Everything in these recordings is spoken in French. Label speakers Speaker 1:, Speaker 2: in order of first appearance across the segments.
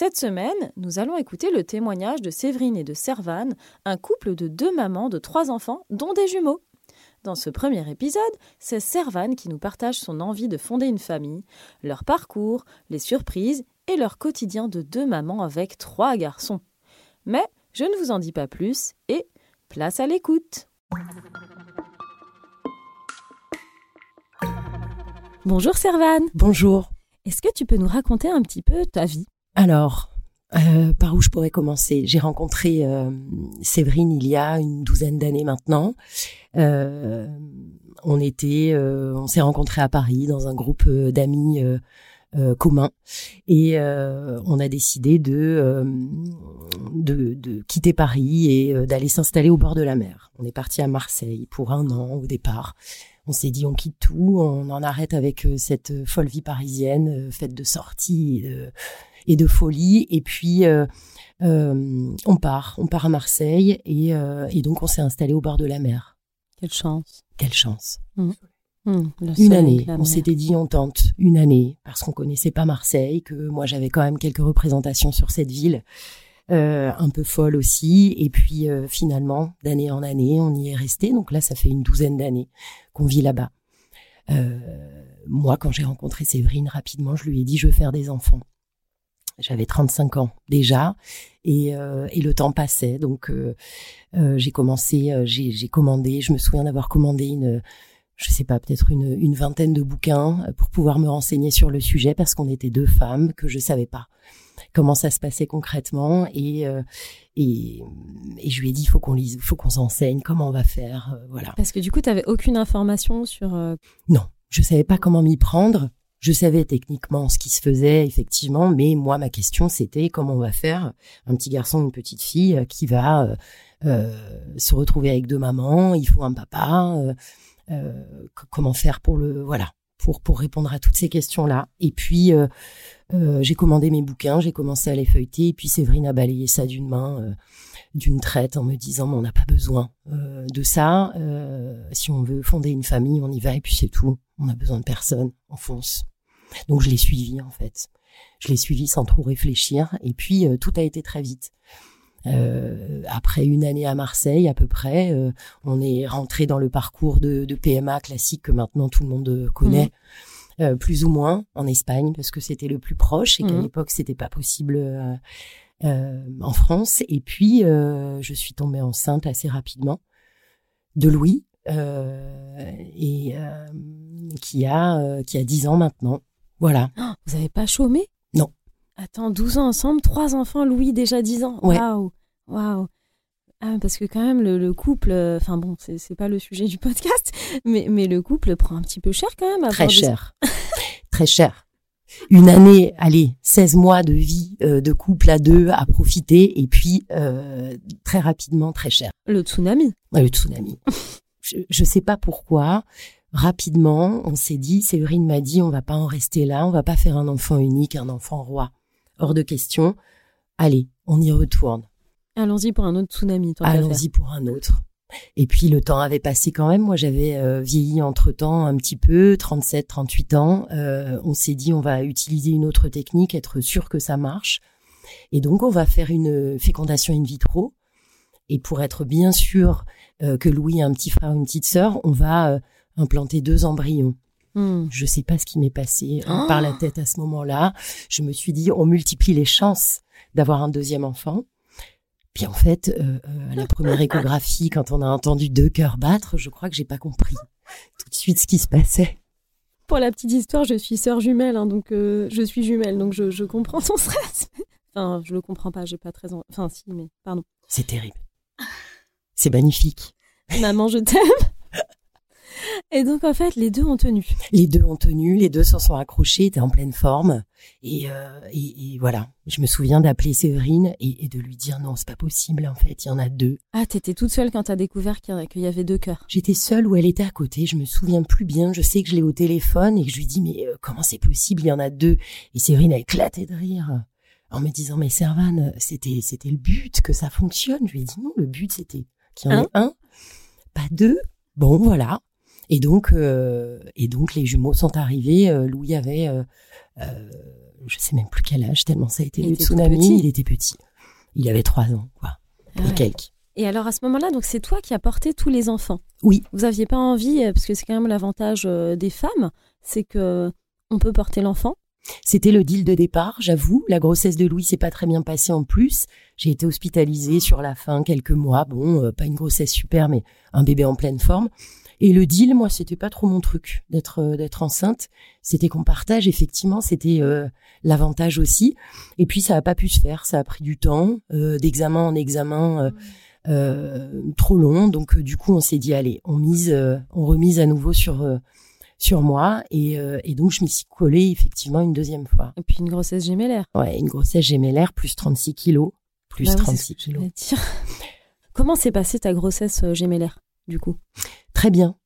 Speaker 1: Cette semaine, nous allons écouter le témoignage de Séverine et de Servane, un couple de deux mamans de trois enfants, dont des jumeaux. Dans ce premier épisode, c'est Servane qui nous partage son envie de fonder une famille, leur parcours, les surprises et leur quotidien de deux mamans avec trois garçons. Mais je ne vous en dis pas plus et place à l'écoute. Bonjour Servane.
Speaker 2: Bonjour.
Speaker 1: Est-ce que tu peux nous raconter un petit peu ta vie?
Speaker 2: Alors, euh, par où je pourrais commencer? J'ai rencontré euh, Séverine il y a une douzaine d'années maintenant. Euh, on était, on s'est rencontrés à Paris dans un groupe d'amis communs et on a décidé de, de, de quitter Paris et d'aller s'installer au bord de la mer. On est parti à Marseille pour un an au départ on s'est dit on quitte tout, on en arrête avec euh, cette euh, folle vie parisienne, euh, faite de sorties et de, folie. Et puis on part, on part à Marseille et, donc on s'est installé au bord de la mer.
Speaker 1: Quelle chance.
Speaker 2: Quelle chance.
Speaker 1: Mmh. Mmh,
Speaker 2: une année. On s'était dit on tente une année parce qu'on connaissait pas Marseille, que moi j'avais quand même quelques représentations sur cette ville. un peu folle aussi. Et puis finalement, d'année en année, on y est resté. Donc là, ça fait une douzaine d'années qu'on vit là-bas. Euh, moi, quand j'ai rencontré Séverine, rapidement, je lui ai dit, je veux faire des enfants. J'avais 35 ans déjà et, euh, et, le temps passait. Donc, euh, j'ai commencé, j'ai commandé, je me souviens d'avoir commandé une, je sais pas, peut-être une, une, vingtaine de bouquins pour pouvoir me renseigner sur le sujet parce qu'on était deux femmes que je savais pas comment ça se passait concrètement et euh, et, et, je lui ai dit il faut qu'on lise, faut qu'on s'enseigne, comment on va faire, euh, voilà.
Speaker 1: Parce que du coup, tu avais aucune information sur. Euh,
Speaker 2: non, je savais pas comment m'y prendre. Je savais techniquement ce qui se faisait effectivement, mais moi ma question c'était comment on va faire un petit garçon, une petite fille qui va se retrouver avec deux mamans, il faut un papa, comment faire pour le voilà pour pour répondre à toutes ces questions là. Et puis euh, j'ai commandé mes bouquins, j'ai commencé à les feuilleter, et puis Séverine a balayé ça d'une main, euh, d'une traite, en me disant mais on n'a pas besoin euh, de ça. si on veut fonder une famille, on y va, et puis c'est tout. On n'a besoin de personne, on fonce. Donc je l'ai suivi en fait. Je l'ai suivi sans trop réfléchir, et puis tout a été très vite. après une année à Marseille à peu près, on est rentré dans le parcours de, de, PMA classique que maintenant tout le monde connaît. Mmh. Euh, plus ou moins en Espagne parce que c'était le plus proche et qu'à mmh. l'époque c'était pas possible euh, euh, en France. Et puis je suis tombée enceinte assez rapidement de Louis et qui a qui a 10 ans maintenant. Voilà.
Speaker 1: Oh, vous avez pas chômé?
Speaker 2: Non.
Speaker 1: Attends, 12 ans ensemble, trois enfants, Louis déjà 10 ans. Waouh. Waouh. Ah, parce que quand même, le, couple, enfin bon, c'est pas le sujet du podcast, mais, mais le couple prend un petit peu cher quand même.
Speaker 2: Très cher. Très cher. Une année, allez, 16 mois de vie euh, de couple à deux à profiter, et puis euh, très rapidement, très cher.
Speaker 1: Le tsunami.
Speaker 2: le tsunami. je, je sais pas pourquoi. Rapidement, on s'est dit, Séverine m'a dit, on va pas en rester là, on va pas faire un enfant unique, un enfant roi. Hors de question. Allez, on y retourne.
Speaker 1: Allons-y pour un autre tsunami.
Speaker 2: Allons-y pour un autre. Et puis le temps avait passé quand même. Moi, j'avais euh, vieilli entre-temps un petit peu, 37, 38 ans. Euh, on s'est dit, on va utiliser une autre technique, être sûr que ça marche. Et donc, on va faire une fécondation in vitro. Et pour être bien sûr euh, que Louis a un petit frère ou une petite sœur, on va implanter deux embryons. Hmm. Je sais pas ce qui m'est passé par la tête à ce moment-là. Je me suis dit, on multiplie les chances d'avoir un deuxième enfant. Puis en fait, euh, euh, la première échographie, quand on a entendu deux cœurs battre, je crois que j'ai pas compris tout de suite ce qui se passait.
Speaker 1: Pour la petite histoire, je suis sœur jumelle, hein, donc euh, je suis jumelle, donc je, je comprends son stress. enfin, je le comprends pas, j'ai pas très, enfin si, mais pardon.
Speaker 2: C'est terrible. C'est magnifique.
Speaker 1: Maman, je t'aime. Et donc en fait, les deux ont tenu.
Speaker 2: Les deux ont tenu, les deux s'en sont accrochés, étaient en pleine forme. Et, euh, et, et voilà, je me souviens d'appeler Séverine et, et, de lui dire non, c'est pas possible en fait, il y en a deux.
Speaker 1: Ah, t'étais toute seule quand t'as découvert qu'il y, avait deux cœurs.
Speaker 2: J'étais seule où elle était à côté, je me souviens plus bien. Je sais que je l'ai au téléphone et que je lui dis mais euh, comment c'est possible, il y en a deux? Et Séverine a éclaté de rire en me disant mais Servane, c'était c'était le but que ça fonctionne. Je lui ai dit non, le but c'était qu'il y en ait un, pas deux. Bon voilà, et donc, euh, et donc les jumeaux sont arrivés. Euh, Louis avait euh, je sais même plus quel âge, tellement ça a été
Speaker 1: Il
Speaker 2: le tsunami. Il était petit. Il avait trois ans, quoi.
Speaker 1: Ah
Speaker 2: Et quelques.
Speaker 1: Et alors à ce moment-là, donc c'est toi qui as porté tous les enfants.
Speaker 2: Oui.
Speaker 1: Vous aviez pas envie, euh, parce que c'est quand même l'avantage euh, des femmes, c'est que on peut porter l'enfant.
Speaker 2: C'était le deal de départ, j'avoue. La grossesse de Louis s'est pas très bien passée en plus. J'ai été hospitalisée sur la fin quelques mois. Bon, euh, pas une grossesse super, mais un bébé en pleine forme. Et le deal, moi, c'était pas trop mon truc d'être euh, d'être enceinte. C'était qu'on partage. Effectivement, c'était euh, l'avantage aussi. Et puis, ça a pas pu se faire. Ça a pris du temps, euh, d'examen en examen. euh, euh, trop long donc euh, du coup on s'est dit allez on mise on remise à nouveau sur euh, sur moi et, euh, et donc je m'y suis collée effectivement une deuxième fois
Speaker 1: Et puis une grossesse gémellaire.
Speaker 2: Ouais, une grossesse gémellaire, plus 36 kilos. Plus
Speaker 1: Bah oui, c'est
Speaker 2: 36
Speaker 1: ce que
Speaker 2: kilos.
Speaker 1: Comment s'est passée ta grossesse gémellaire, du coup
Speaker 2: Très bien.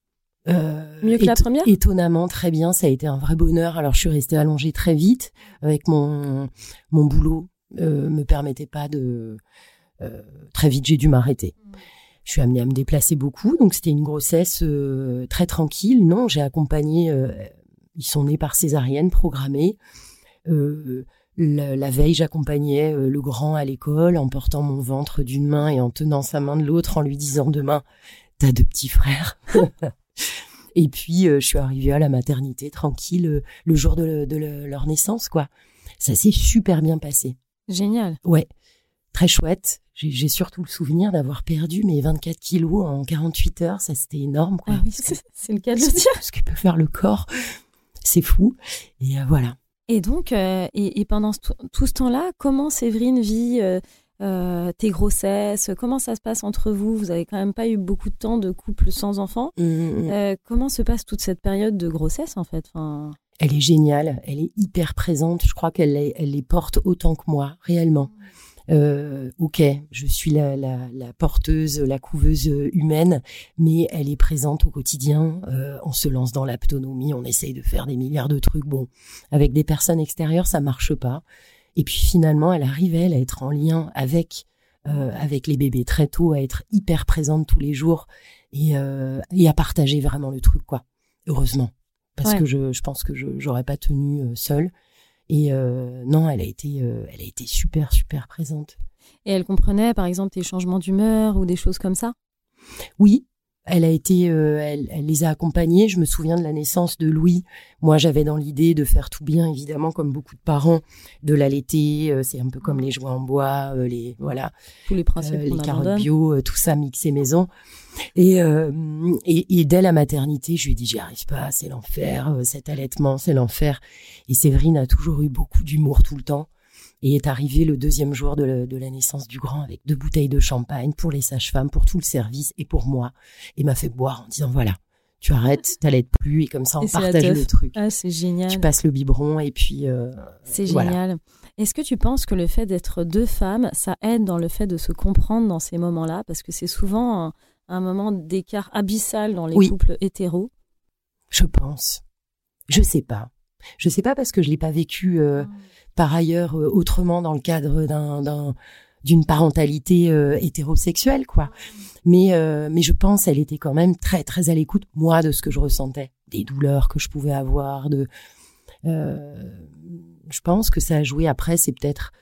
Speaker 2: Euh,
Speaker 1: Mieux que la première?
Speaker 2: Étonnamment, très bien. Ça a été un vrai bonheur. Alors, je suis restée allongée très vite. Avec mon, mon boulot, euh, me permettait pas de... euh, très vite, j'ai dû m'arrêter. Je suis amenée à me déplacer beaucoup. Donc, c'était une grossesse euh, très tranquille. Non, j'ai accompagné... ils sont nés par césarienne programmée. La, la veille, j'accompagnais le grand à l'école en portant mon ventre d'une main et en tenant sa main de l'autre, en lui disant demain, t'as deux petits frères. et puis, euh, je suis arrivée à la maternité tranquille euh, le jour de, le- de le- leur naissance, quoi. Ça s'est super bien passé.
Speaker 1: Génial.
Speaker 2: Ouais, très chouette. J'ai j'ai surtout le souvenir d'avoir perdu mes 24 kilos en 48 heures. Ça, c'était énorme, quoi.
Speaker 1: Ah oui, c'est c'est le cas de le dire.
Speaker 2: ce que peut faire le corps, c'est fou. Et euh, voilà.
Speaker 1: Et donc, euh, et, et pendant tout ce temps-là, comment Séverine vit euh, euh, tes grossesses Comment ça se passe entre vous? Vous avez quand même pas eu beaucoup de temps de couple sans enfant.
Speaker 2: Mm, mm, mm.
Speaker 1: Euh, comment se passe toute cette période de grossesse en fait? Enfin,
Speaker 2: Elle est géniale, elle est hyper présente. Je crois qu'elle les, elle les porte autant que moi, réellement. Euh, ok, je suis la, la, la porteuse, la couveuse humaine, mais elle est présente au quotidien. Euh, on se lance dans l'autonomie, on essaye de faire des milliards de trucs. Bon, avec des personnes extérieures, ça marche pas. Et puis finalement, elle arrive elle à être en lien avec euh, avec les bébés très tôt, à être hyper présente tous les jours et, euh, et à partager vraiment le truc, quoi. Heureusement, parce
Speaker 1: Ouais.
Speaker 2: que je, je pense que je j'aurais pas tenu euh, seule. Et non, elle a été, elle a été super, super présente.
Speaker 1: Et elle comprenait par exemple tes changements d'humeur ou des choses comme ça?
Speaker 2: Oui, elle a été, euh, elle, elle les a accompagnés. Je me souviens de la naissance de Louis. Moi, j'avais dans l'idée de faire tout bien, évidemment, comme beaucoup de parents, de l'allaiter. euh, c'est un peu comme les jouets en bois, euh, les voilà,
Speaker 1: Tous les principes
Speaker 2: euh, les carottes bio, euh, tout ça mixé maison. Et, euh, et, et dès la maternité, je lui ai dit, j'y arrive pas, c'est l'enfer, cet allaitement, c'est l'enfer. Et Séverine a toujours eu beaucoup d'humour tout le temps. Et est arrivé le deuxième jour de, la- de la naissance du grand avec deux bouteilles de champagne pour les sages-femmes, pour tout le service et pour moi. Et m'a fait boire en disant, voilà, tu arrêtes, t'allaites plus et comme ça on
Speaker 1: Et
Speaker 2: partage le truc.
Speaker 1: Ah, c'est génial.
Speaker 2: Tu passes le biberon et puis euh,
Speaker 1: C'est
Speaker 2: voilà.
Speaker 1: génial. Est-ce que tu penses que le fait d'être deux femmes, ça aide dans le fait de se comprendre dans ces moments-là? Parce que c'est souvent un, un moment d'écart abyssal dans les
Speaker 2: Oui.
Speaker 1: couples hétéros.
Speaker 2: Je pense. Je sais pas. Je sais pas parce que je l'ai pas vécu euh, par ailleurs euh, autrement dans le cadre d'un d'un- d'une parentalité euh, hétérosexuelle quoi. Mais euh, mais je pense elle était quand même très très à l'écoute moi de ce que je ressentais, des douleurs que je pouvais avoir de euh, je pense que ça a joué après c'est peut-être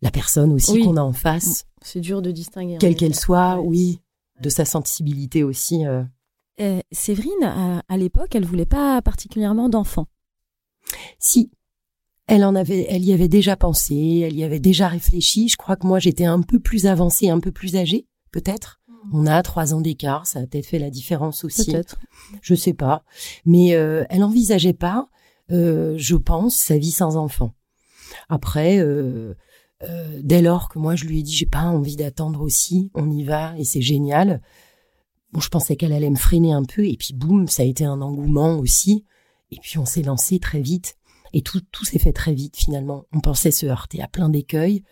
Speaker 2: la personne aussi
Speaker 1: Oui.
Speaker 2: qu'on a en face,
Speaker 1: C'est dur de distinguer.
Speaker 2: quelle qu'elle soit,
Speaker 1: Ouais.
Speaker 2: oui, de sa sensibilité aussi. euh.
Speaker 1: Euh, Séverine, à, à l'époque, elle voulait pas particulièrement d'enfants.
Speaker 2: Si, elle en avait, elle y avait déjà pensé, elle y avait déjà réfléchi. Je crois que moi, j'étais un peu plus avancée, un peu plus âgée, peut-être. On a trois ans d'écart, ça a peut-être fait la différence aussi.
Speaker 1: Peut-être.
Speaker 2: Je sais pas, mais euh, elle envisageait pas, euh, je pense, sa vie sans enfant. Après, euh, euh, dès lors que moi je lui ai dit j'ai pas envie d'attendre aussi, on y va et c'est génial. Bon, je pensais qu'elle allait me freiner un peu et puis boum, ça a été un engouement aussi. Et puis on s'est lancé très vite et tout tout s'est fait très vite finalement. On pensait se heurter à plein d'écueils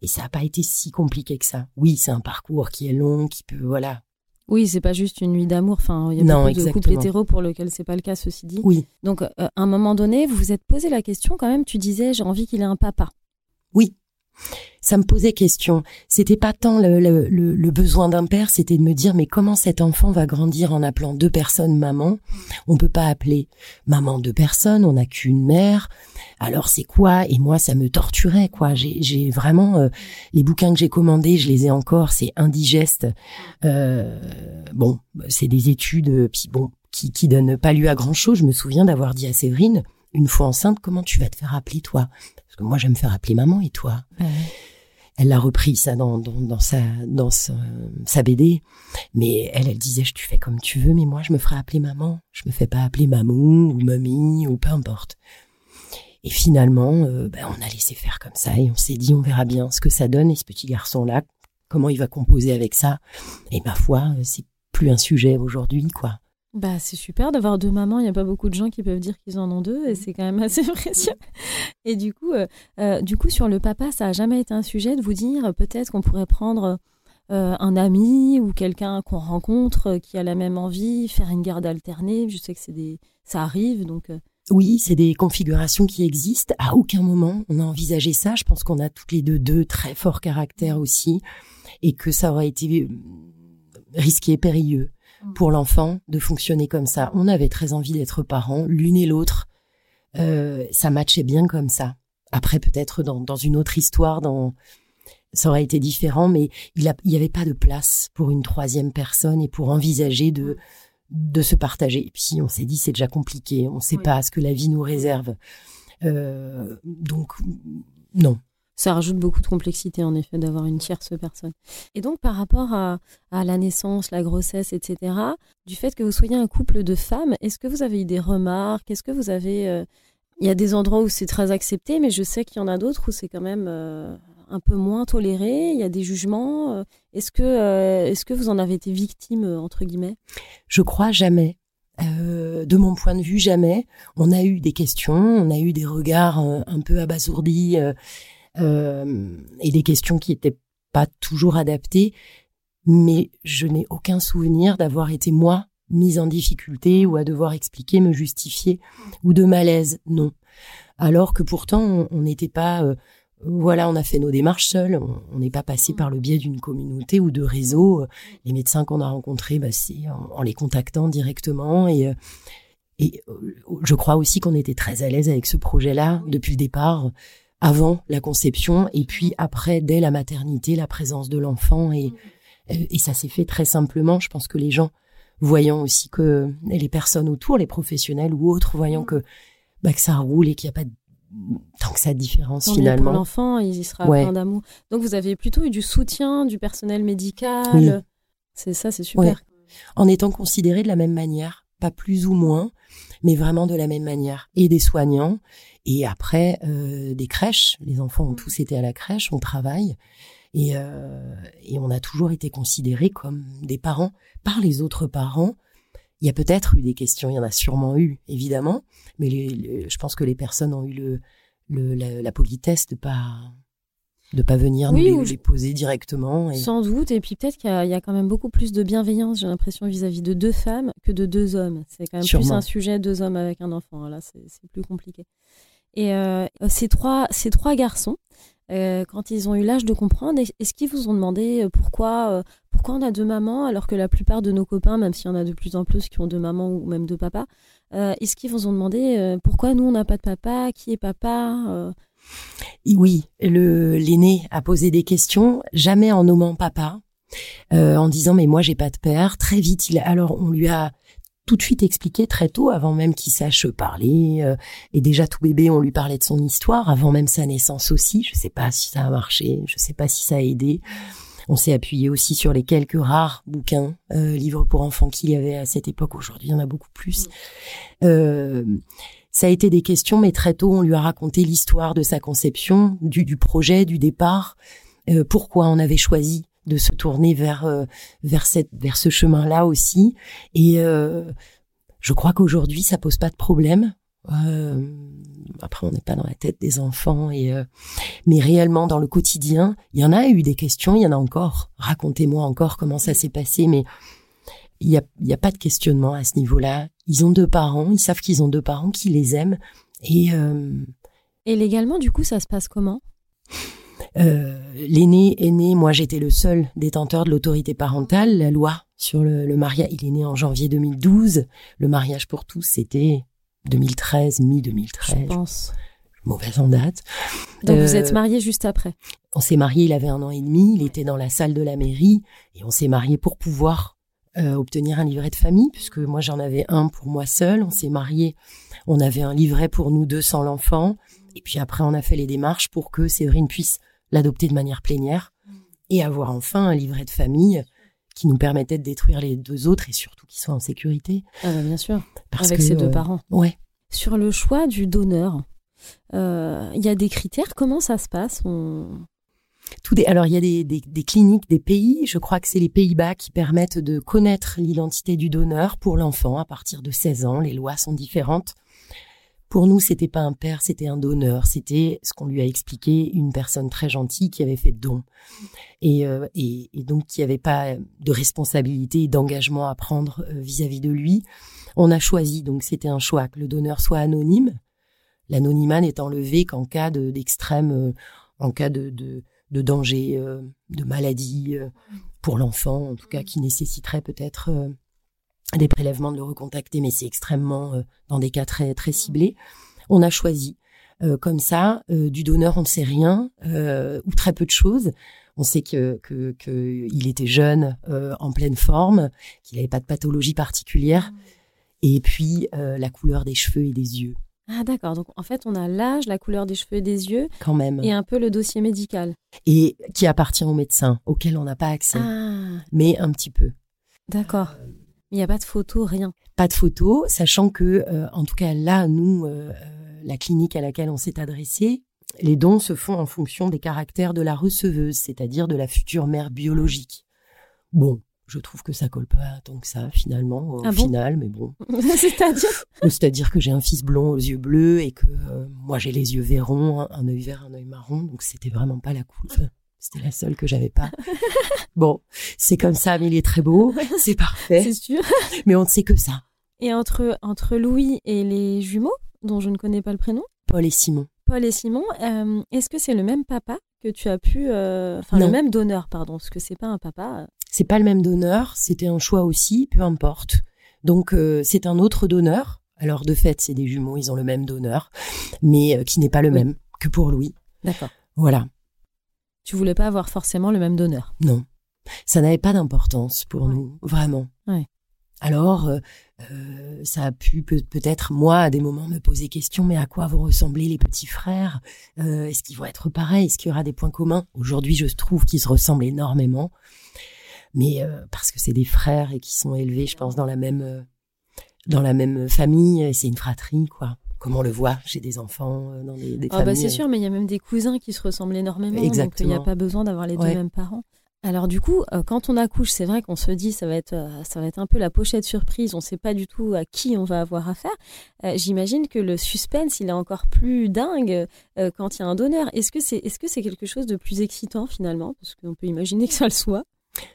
Speaker 2: et ça n'a pas été si compliqué que ça. Oui, c'est un parcours qui est long, qui peut voilà.
Speaker 1: Oui, c'est pas juste une nuit d'amour. Enfin, il y a
Speaker 2: Non,
Speaker 1: beaucoup de couples hétéros pour lesquels c'est pas le cas, ceci dit.
Speaker 2: Oui,
Speaker 1: Donc, euh, à un moment donné, vous vous êtes posé la question quand même. Tu disais, j'ai envie qu'il ait un papa.
Speaker 2: oui, ça me posait question. C'était pas tant le, le, le, besoin d'un père, c'était de me dire mais comment cet enfant va grandir en appelant deux personnes maman? On peut pas appeler maman deux personnes, on n'a qu'une mère. Alors c'est quoi? Et moi ça me torturait quoi. J'ai vraiment euh, les bouquins que j'ai commandés, je les ai encore, c'est indigeste. Euh, bon, c'est des études, puis bon, qui qui donnent pas lieu à grand chose. Je me souviens d'avoir dit à Séverine une fois enceinte, comment tu vas te faire appeler toi? Moi j'aime faire appeler maman et toi? Elle l'a repris ça dans, dans, sa dans sa, BD mais elle elle disait tu fais comme tu veux mais moi je me ferai appeler maman. Je me fais pas appeler mamou ou mamie ou peu importe. Et finalement euh, ben, on a laissé faire comme ça et on s'est dit on verra bien ce que ça donne. Et ce petit garçon là comment il va composer avec ça? Et ma foi c'est plus un sujet aujourd'hui quoi
Speaker 1: bah, c'est super d'avoir deux mamans. Il n'y a pas beaucoup de gens qui peuvent dire qu'ils en ont deux et c'est quand même assez précieux. Et du coup, euh, euh, du coup, sur le papa, ça a jamais été un sujet de vous dire peut-être qu'on pourrait prendre euh, un ami ou quelqu'un qu'on rencontre qui a la même envie, faire une garde alternée. Je sais que c'est des, ça arrive donc.
Speaker 2: Oui, c'est des configurations qui existent. À aucun moment on a envisagé ça. Je pense qu'on a toutes les deux deux très forts caractères aussi et que ça aurait été risqué, périlleux. Mm. pour l'enfant de fonctionner comme ça. On avait très envie d'être parents, l'une et l'autre. Euh, ça matchait bien comme ça. Après, peut-être dans, dans une autre histoire, dans ça aurait été différent, mais il n'y avait pas de place pour une troisième personne et pour envisager de de se partager. Et puis on s'est dit c'est déjà compliqué, on ne sait pas ce que la vie nous réserve. Euh, donc non,
Speaker 1: ça rajoute beaucoup de complexité, en effet, d'avoir une tierce personne. Et donc, par rapport à, la naissance, la grossesse, etc., du fait que vous soyez un couple de femmes, est-ce que vous avez eu des remarques? Est-ce que vous avez... Euh, il y a des endroits où c'est très accepté, mais je sais qu'il y en a d'autres où c'est quand même euh, un peu moins toléré. Il y a des jugements. Euh. Est-ce que, est-ce que vous en avez été victime, entre guillemets?
Speaker 2: Je crois jamais. de mon point de vue, jamais. On a eu des questions, on a eu des regards un peu abasourdis et des questions qui n'étaient pas toujours adaptées. Mais je n'ai aucun souvenir d'avoir été moi mise en difficulté ou à devoir expliquer, me justifier ou de malaise. Non. Alors que pourtant on n'était pas euh, voilà, on a fait nos démarches seuls. On n'est pas passé par le biais d'une communauté ou de réseau. Les médecins qu'on a rencontrés, bah, c'est en, les contactant directement. Et, euh, et je crois aussi qu'on était très à l'aise avec ce projet-là depuis le départ avant la conception et puis après dès la maternité la présence de l'enfant et et ça s'est fait très simplement. Je pense que les gens voyant aussi que les personnes autour les professionnels ou autres voyant que bah, que ça roule et qu'il n'y a pas tant que ça de différence finalement
Speaker 1: pour l'enfant il y sera plein d'amour. Donc vous avez plutôt eu du soutien du personnel médical c'est ça c'est super.
Speaker 2: En étant considéré de la même manière pas plus ou moins mais vraiment de la même manière. Et des soignants et après, euh, des crèches, les enfants ont tous été à la crèche, on travaille, et, euh, et on a toujours été considérés comme des parents par les autres parents. Il y a peut-être eu des questions, il y en a sûrement eu, évidemment, mais je pense que les personnes ont eu le, le la, politesse de pas de pas venir nous les, poser directement.
Speaker 1: Sans doute, et puis peut-être qu'il y, a quand même beaucoup plus de bienveillance, j'ai l'impression, vis-à-vis de deux femmes que de deux hommes. C'est quand même plus un sujet, deux hommes avec un enfant. Là, c'est plus compliqué. Et euh, ces, trois, ces trois garçons, euh, quand ils ont eu l'âge de comprendre, est-ce qu'ils vous ont demandé euh, pourquoi, pourquoi on a deux mamans alors que la plupart de nos copains, même s'il y en a de plus en plus qui ont deux mamans ou même deux papas, est-ce qu'ils vous ont demandé pourquoi nous on n'a pas de papa, qui est papa
Speaker 2: Oui, l'aîné a posé des questions, jamais en nommant papa, en disant mais moi j'ai pas de père. Très vite, alors on lui a tout de suite expliqué très tôt, avant même qu'il sache parler. Euh, et déjà tout bébé, on lui parlait de son histoire, avant même sa naissance aussi. Je sais pas si ça a marché, je sais pas si ça a aidé. On s'est appuyé aussi sur les quelques rares bouquins, euh, livres pour enfants qu'il y avait à cette époque. Aujourd'hui, il y en a beaucoup plus. Euh, ça a été des questions, mais très tôt, on lui a raconté l'histoire de sa conception, du, du projet, du départ, euh, pourquoi on avait choisi de se tourner vers euh, vers cette vers ce chemin-là aussi. Et euh, je crois qu'aujourd'hui ça pose pas de problème. Euh, après, on n'est pas dans la tête des enfants et mais réellement dans le quotidien, il y en a eu des questions, il y en a encore. Racontez-moi encore comment ça s'est passé, mais il y a, y a pas de questionnement à ce niveau-là. Ils ont deux parents, ils savent qu'ils ont deux parents qui les aiment et
Speaker 1: et légalement, du coup, ça se passe comment?
Speaker 2: L'aîné est né, moi j'étais le seul détenteur de l'autorité parentale, la loi sur le, le mariage, il est né en janvier 2012, le mariage pour tous c'était 2013, mi-2013.
Speaker 1: Je pense.
Speaker 2: Mauvaise en date.
Speaker 1: Donc vous êtes mariés juste après
Speaker 2: On s'est mariés, il avait un an et demi, il était dans la salle de la mairie, et on s'est mariés pour pouvoir euh, obtenir un livret de famille, puisque moi j'en avais un pour moi seul. On s'est mariés, on avait un livret pour nous deux sans l'enfant. Et puis après, on a fait les démarches pour que Séverine puisse l'adopter de manière plénière et avoir enfin un livret de famille qui nous permettait de détruire les deux autres et surtout qu'ils soient en sécurité.
Speaker 1: Ah bah bien sûr, avec ses deux
Speaker 2: euh,
Speaker 1: parents.
Speaker 2: Ouais.
Speaker 1: Sur le choix du donneur, euh, il y a des critères? Comment ça se passe? On-
Speaker 2: Tout des, alors il y a des, des, des cliniques, des pays, je crois que c'est les Pays-Bas qui permettent de connaître l'identité du donneur pour l'enfant à partir de 16 ans. Les lois sont différentes. Pour nous, c'était pas un père, c'était un donneur. C'était ce qu'on lui a expliqué, une personne très gentille qui avait fait don et, euh, et, et donc qui avait pas de responsabilité et d'engagement à prendre euh, vis-à-vis de lui. On a choisi, donc c'était un choix, que le donneur soit anonyme. L'anonymat n'est enlevé qu'en cas de- d'extrême, euh, en cas de, de, de danger, euh, de maladie euh, pour l'enfant, en tout cas qui nécessiterait peut-être euh, des prélèvements de le recontacter, mais c'est extrêmement euh, dans des cas très très ciblés. On a choisi euh, comme ça euh, du donneur, on ne sait rien euh, ou très peu de choses. On sait que que, que était jeune, euh, en pleine forme, qu'il n'avait pas de pathologie particulière, et puis euh, la couleur des cheveux et des yeux,
Speaker 1: Ah d'accord. Donc en fait, on a l'âge, la couleur des cheveux et des yeux
Speaker 2: quand même,
Speaker 1: et un peu le dossier médical.
Speaker 2: et qui appartient au médecin, auquel on n'a pas accès,
Speaker 1: Ah
Speaker 2: mais un petit peu.
Speaker 1: d'accord. Il n'y a pas de photo, rien.
Speaker 2: pas de photos, sachant que, euh, en tout cas là, nous, euh, la clinique à laquelle on s'est adressé, les dons se font en fonction des caractères de la receveuse, c'est-à-dire de la future mère biologique. Bon, je trouve que ça colle pas tant que ça finalement, au
Speaker 1: Ah bon
Speaker 2: final, mais bon.
Speaker 1: C'est-à-dire?
Speaker 2: C'est-à-dire que j'ai un fils blond aux yeux bleus et que euh, moi j'ai les yeux verrons, un, un œil vert, un œil marron, donc c'était vraiment pas la cool. C'était la seule que j'avais pas. Bon, c'est comme ça, mais il est très beau, c'est parfait,
Speaker 1: C'est sûr.
Speaker 2: mais on ne sait que ça.
Speaker 1: Et entre, entre Louis et les jumeaux, dont je ne connais pas le prénom,
Speaker 2: Paul et Simon.
Speaker 1: Paul et Simon, euh, est-ce que c'est le même papa que tu as pu... euh, Enfin, le même donneur, pardon, parce que c'est pas un papa. euh.
Speaker 2: C'est pas le même donneur, c'était un choix aussi, peu importe. Donc euh, c'est un autre donneur. Alors de fait, c'est des jumeaux, ils ont le même donneur, mais qui n'est pas le
Speaker 1: Oui.
Speaker 2: même que pour Louis.
Speaker 1: D'accord.
Speaker 2: Voilà.
Speaker 1: Tu voulais pas avoir forcément le même donneur.
Speaker 2: Non, ça n'avait pas d'importance pour
Speaker 1: Ouais.
Speaker 2: nous, vraiment.
Speaker 1: Ouais.
Speaker 2: Alors, euh, euh, ça a pu peut- peut-être, moi, à des moments, me poser question, mais à quoi vont ressembler les petits frères? Euh, Est-ce qu'ils vont être pareils? Est-ce qu'il y aura des points communs? Aujourd'hui, je trouve qu'ils se ressemblent énormément, mais euh, parce que c'est des frères et qui sont élevés, je pense, dans la même euh, dans la même famille, c'est une fratrie, quoi. Comme on le voit chez des enfants, euh, dans des, des
Speaker 1: Ah bah
Speaker 2: familles.
Speaker 1: c'est sûr, mais il y a même des cousins qui se ressemblent énormément, donc il
Speaker 2: Exactement.
Speaker 1: n'y a pas besoin d'avoir les deux
Speaker 2: Ouais.
Speaker 1: mêmes parents. Alors du coup, euh, quand on accouche, c'est vrai qu'on se dit ça va être euh, ça va être un peu la pochette surprise. On ne sait pas du tout à qui on va avoir affaire. Euh, J'imagine que le suspense, il est encore plus dingue euh, quand il y a un donneur. Est-ce que c'est est-ce que c'est quelque chose de plus excitant finalement, parce qu'on peut imaginer que ça le soit.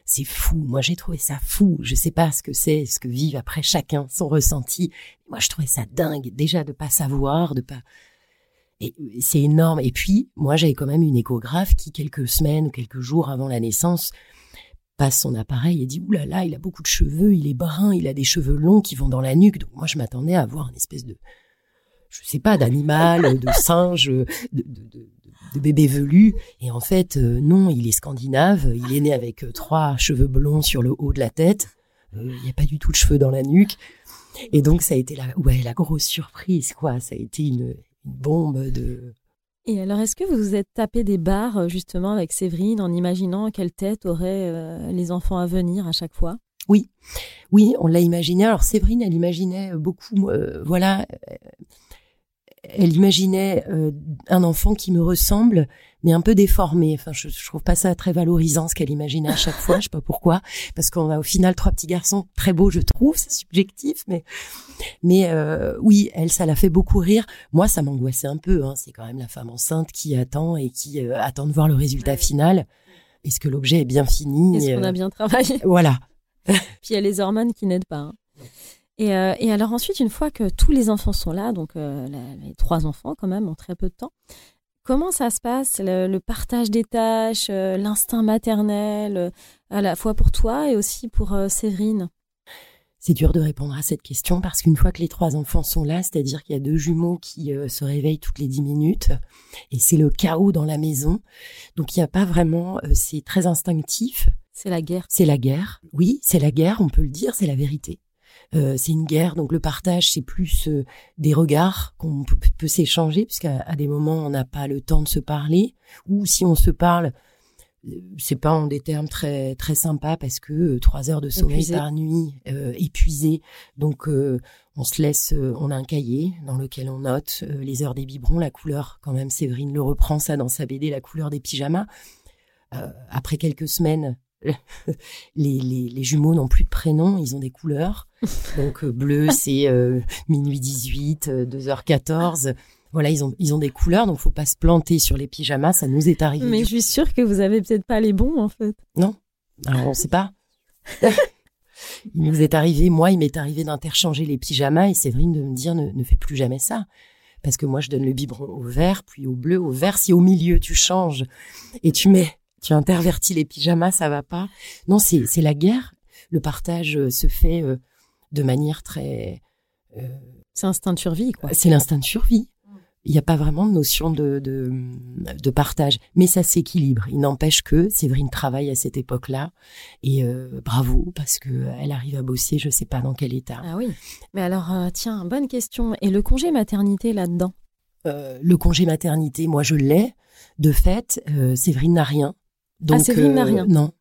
Speaker 2: C'est fou. Moi, j'ai trouvé ça fou. Je sais pas ce que c'est, ce que vivent après chacun, son ressenti. Moi, je trouvais ça dingue. Déjà, de pas savoir, de pas. Et c'est énorme. Et puis, moi, j'avais quand même une échographe qui, quelques semaines ou quelques jours avant la naissance, passe son appareil et dit, oulala, là il a beaucoup de cheveux, il est brun, il a des cheveux longs qui vont dans la nuque. Donc, moi, je m'attendais à voir une espèce de, je sais pas, d'animal, de singe, de, de bébé velu. Et en fait, euh, non, il est scandinave. Il est né avec euh, trois cheveux blonds sur le haut de la tête. Euh, Il n'y a pas du tout de cheveux dans la nuque. Et donc, ça a été la, ouais, la grosse surprise, quoi. Ça a été une, une bombe de.
Speaker 1: Et alors, est-ce que vous vous êtes tapé des barres justement avec Séverine en imaginant quelle tête auraient les enfants à venir à chaque fois?
Speaker 2: Oui, oui, on l'a imaginé. Alors, Séverine, elle imaginait beaucoup, voilà, elle imaginait euh, un enfant qui me ressemble, mais un peu déformé. Enfin, je, je trouve pas ça très valorisant ce qu'elle imaginait à chaque fois. Je sais pas pourquoi, parce qu'on a au final trois petits garçons très beaux, je trouve. C'est subjectif, mais mais euh, oui, elle, ça l'a fait beaucoup rire. Moi, ça m'angoissait un peu. Hein. C'est quand même la femme enceinte qui attend et qui euh, attend de voir le résultat final. Est-ce que l'objet est bien fini
Speaker 1: Est-ce qu'on
Speaker 2: Euh,
Speaker 1: a bien travaillé
Speaker 2: Voilà.
Speaker 1: Puis il y a les hormones qui n'aident pas. hein. Et, euh, et alors ensuite, une fois que tous les enfants sont là, donc euh, la- les trois enfants quand même en très peu de temps, Comment ça se passe, le, partage des tâches, l'instinct maternel, à la fois pour toi et aussi pour Séverine?
Speaker 2: C'est dur de répondre à cette question parce qu'une fois que les trois enfants sont là, c'est-à-dire qu'il y a deux jumeaux qui euh, se réveillent toutes les dix minutes et c'est le chaos dans la maison. Donc il n'y a pas vraiment, euh, c'est très instinctif.
Speaker 1: C'est la guerre.
Speaker 2: C'est la guerre. Oui, c'est la guerre, on peut le dire, c'est la vérité. Euh, c'est une guerre, donc le partage, c'est plus des regards qu'on peut, peut s'échanger, puisqu'à des moments, on n'a pas le temps de se parler, ou si on se parle, c'est pas en des termes très très sympas parce que euh, trois heures de sommeil par nuit, euh, épuisé. Donc euh, on se laisse, on a un cahier dans lequel on note les heures des biberons, la couleur. Quand même, Séverine le reprend ça dans sa BD, la couleur des pyjamas. après quelques semaines, les, les, les, jumeaux n'ont plus de prénom, ils ont des couleurs. Donc bleu, c'est minuit 18, 2h14 voilà, ils ont, ils ont des couleurs, donc faut pas se planter sur les pyjamas, ça nous est arrivé.
Speaker 1: Mais je suis sûre que vous avez peut-être pas les bons, en fait.
Speaker 2: Non. Alors, on sait pas. il nous est arrivé, moi, il m'est arrivé d'interchanger les pyjamas et Séverine de me dire ne, ne fais plus jamais ça. Parce que moi, je donne le biberon au vert, puis au bleu, au vert. Si au milieu, tu changes et tu mets, tu intervertis les pyjamas, ça va pas. Non, c'est, c'est la guerre. Le partage euh, se fait euh, de manière très,
Speaker 1: euh, c'est l'instinct de survie, quoi.
Speaker 2: C'est l'instinct de survie il n'y a pas vraiment de notion de, de, partage. Mais ça s'équilibre. Il n'empêche que Séverine travaille à cette époque-là. Et euh, bravo, parce que elle arrive à bosser, je ne sais pas dans quel état.
Speaker 1: Ah oui. Mais alors, euh, tiens, bonne question. Et le congé maternité là-dedans?
Speaker 2: Euh, Le congé maternité, moi, je l'ai. De fait, Séverine n'a rien.
Speaker 1: Donc, ah, Séverine n'a rien
Speaker 2: Non.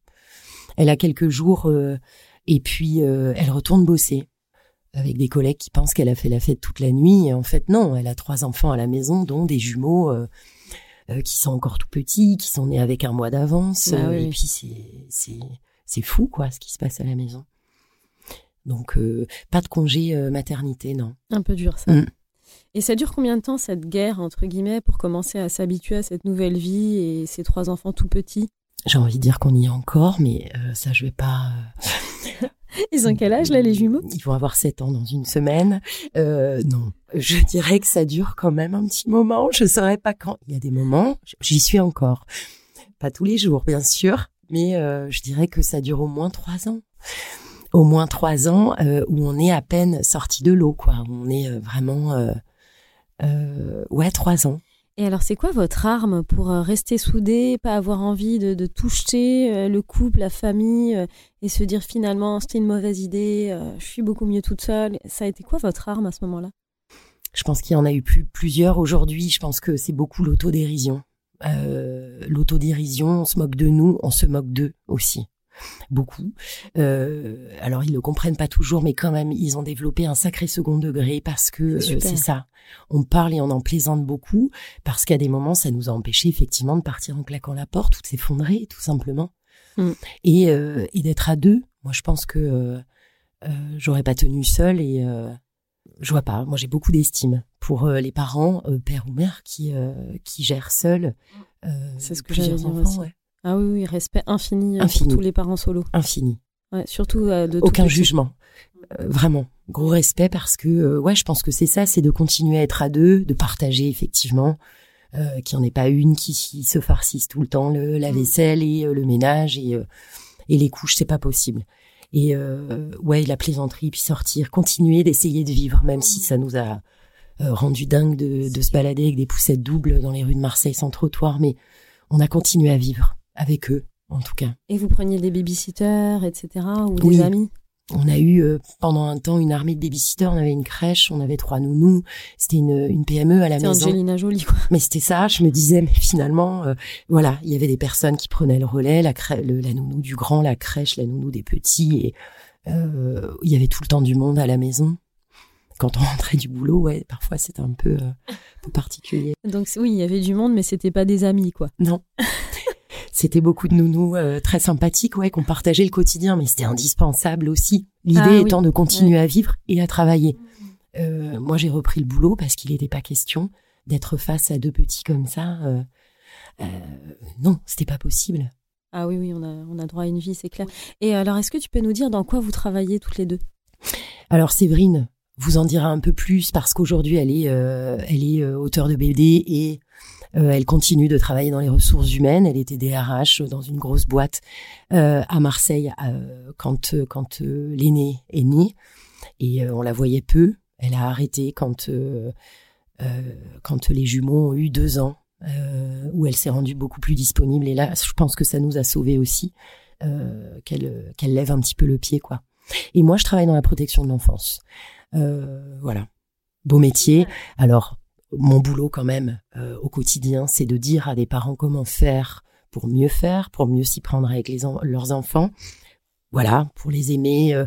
Speaker 2: Elle a quelques jours et puis elle retourne bosser avec des collègues qui pensent qu'elle a fait la fête toute la nuit. Et en fait, non, elle a trois enfants à la maison, dont des jumeaux euh, euh, qui sont encore tout petits, qui sont nés avec un mois d'avance. Bah et puis c'est c'est c'est fou quoi, ce qui se passe à la maison. Donc euh, pas de congé maternité, non.
Speaker 1: Un peu dur ça. Mm. Et ça dure combien de temps cette guerre entre guillemets pour commencer à s'habituer à cette nouvelle vie et ces trois enfants tout petits?
Speaker 2: J'ai envie de dire qu'on y est encore, mais ça je vais pas.
Speaker 1: Ils ont quel âge là les jumeaux?
Speaker 2: Ils vont avoir 7 ans dans une semaine. Euh, non, je dirais que ça dure quand même un petit moment. Je saurais pas quand. Il y a des moments, j'y suis encore. Pas tous les jours, bien sûr, mais euh, je dirais que ça dure au moins trois ans. Au moins trois ans euh, où on est à peine sorti de l'eau, quoi. On est euh, vraiment, euh, ouais, trois ans.
Speaker 1: Et alors, c'est quoi votre arme pour euh, rester soudé, pas avoir envie de, toucher euh, le couple, la famille, euh, et se dire finalement c'était une mauvaise idée, je suis beaucoup mieux toute seule? Ça a été quoi votre arme à ce moment-là?
Speaker 2: Je pense qu'il y en a eu plus, plusieurs aujourd'hui. Je pense que c'est beaucoup l'autodérision. l'autodérision, on se moque de nous, on se moque d'eux aussi beaucoup. Euh, alors ils le comprennent pas toujours, mais quand même ils ont développé un sacré second degré parce que euh, c'est ça. On parle et on en plaisante beaucoup parce qu'à des moments ça nous a empêché effectivement de partir en claquant la porte ou de s'effondrer tout simplement. Mm. Et, euh, et d'être à deux. Moi je pense que euh, j'aurais pas tenu seule et je vois pas. Moi j'ai beaucoup d'estime pour les parents, père ou mère qui qui gèrent seuls.
Speaker 1: c'est ce que j'allais dire aussi. Ouais. Ah oui, oui, respect infini, euh, pour tous les parents solo.
Speaker 2: Infini.
Speaker 1: Ouais, surtout euh, de
Speaker 2: aucun jugement. Euh, vraiment, gros respect parce que ouais, je pense que c'est ça, c'est de continuer à être à deux, de partager effectivement, euh, qu'il n'y en ait pas une qui, se farcisse tout le temps le la mm. vaisselle et le ménage et et les couches, c'est pas possible. Et ouais, la plaisanterie, puis sortir, continuer d'essayer de vivre, même si ça nous a rendu dingue de, de se balader avec des poussettes doubles dans les rues de Marseille sans trottoir, mais on a continué à vivre avec eux, en tout cas.
Speaker 1: Et vous preniez des babysitters, etc., ou des amis?
Speaker 2: On a eu euh, pendant un temps une armée de babysitters, on avait une crèche, on avait trois nounous, c'était une, une PME à la maison.
Speaker 1: C'était Angelina Jolie quoi.
Speaker 2: Mais c'était ça, je me disais mais finalement euh, voilà, il y avait des personnes qui prenaient le relais, la la nounou du grand, la crèche, la nounou des petits et euh, il y avait tout le temps du monde à la maison. Quand on rentrait du boulot, ouais, parfois c'était un peu, peu particulier.
Speaker 1: Donc oui, il y avait du monde mais c'était pas des amis quoi.
Speaker 2: Non. C'était beaucoup de nounous euh, très sympathiques, ouais, qu'on partageait le quotidien, mais c'était indispensable aussi. L'idée ah étant de continuer à vivre et à travailler. Euh, moi, j'ai repris le boulot parce qu'il n'était pas question d'être face à deux petits comme ça. Euh, euh, non, c'était pas possible.
Speaker 1: Ah oui, oui, on a, on a droit à une vie, c'est clair. Et alors, est-ce que tu peux nous dire dans quoi vous travaillez toutes les deux?
Speaker 2: Alors, Séverine vous en dira un peu plus parce qu'aujourd'hui, elle est, elle est auteure de BD et Euh, elle continue de travailler dans les ressources humaines. Elle était DRH dans une grosse boîte euh, à Marseille euh, quand quand l'aîné est né et on la voyait peu. Elle a arrêté quand quand les jumeaux ont eu deux ans, où elle s'est rendue beaucoup plus disponible. Et là, je pense que ça nous a sauvés aussi qu'elle qu'elle lève un petit peu le pied, quoi. Et moi, je travaille dans la protection de l'enfance. voilà, beau métier. Alors mon boulot quand même euh, au quotidien, c'est de dire à des parents comment faire pour mieux faire, pour mieux s'y prendre avec les leurs enfants. Voilà, pour les aimer euh,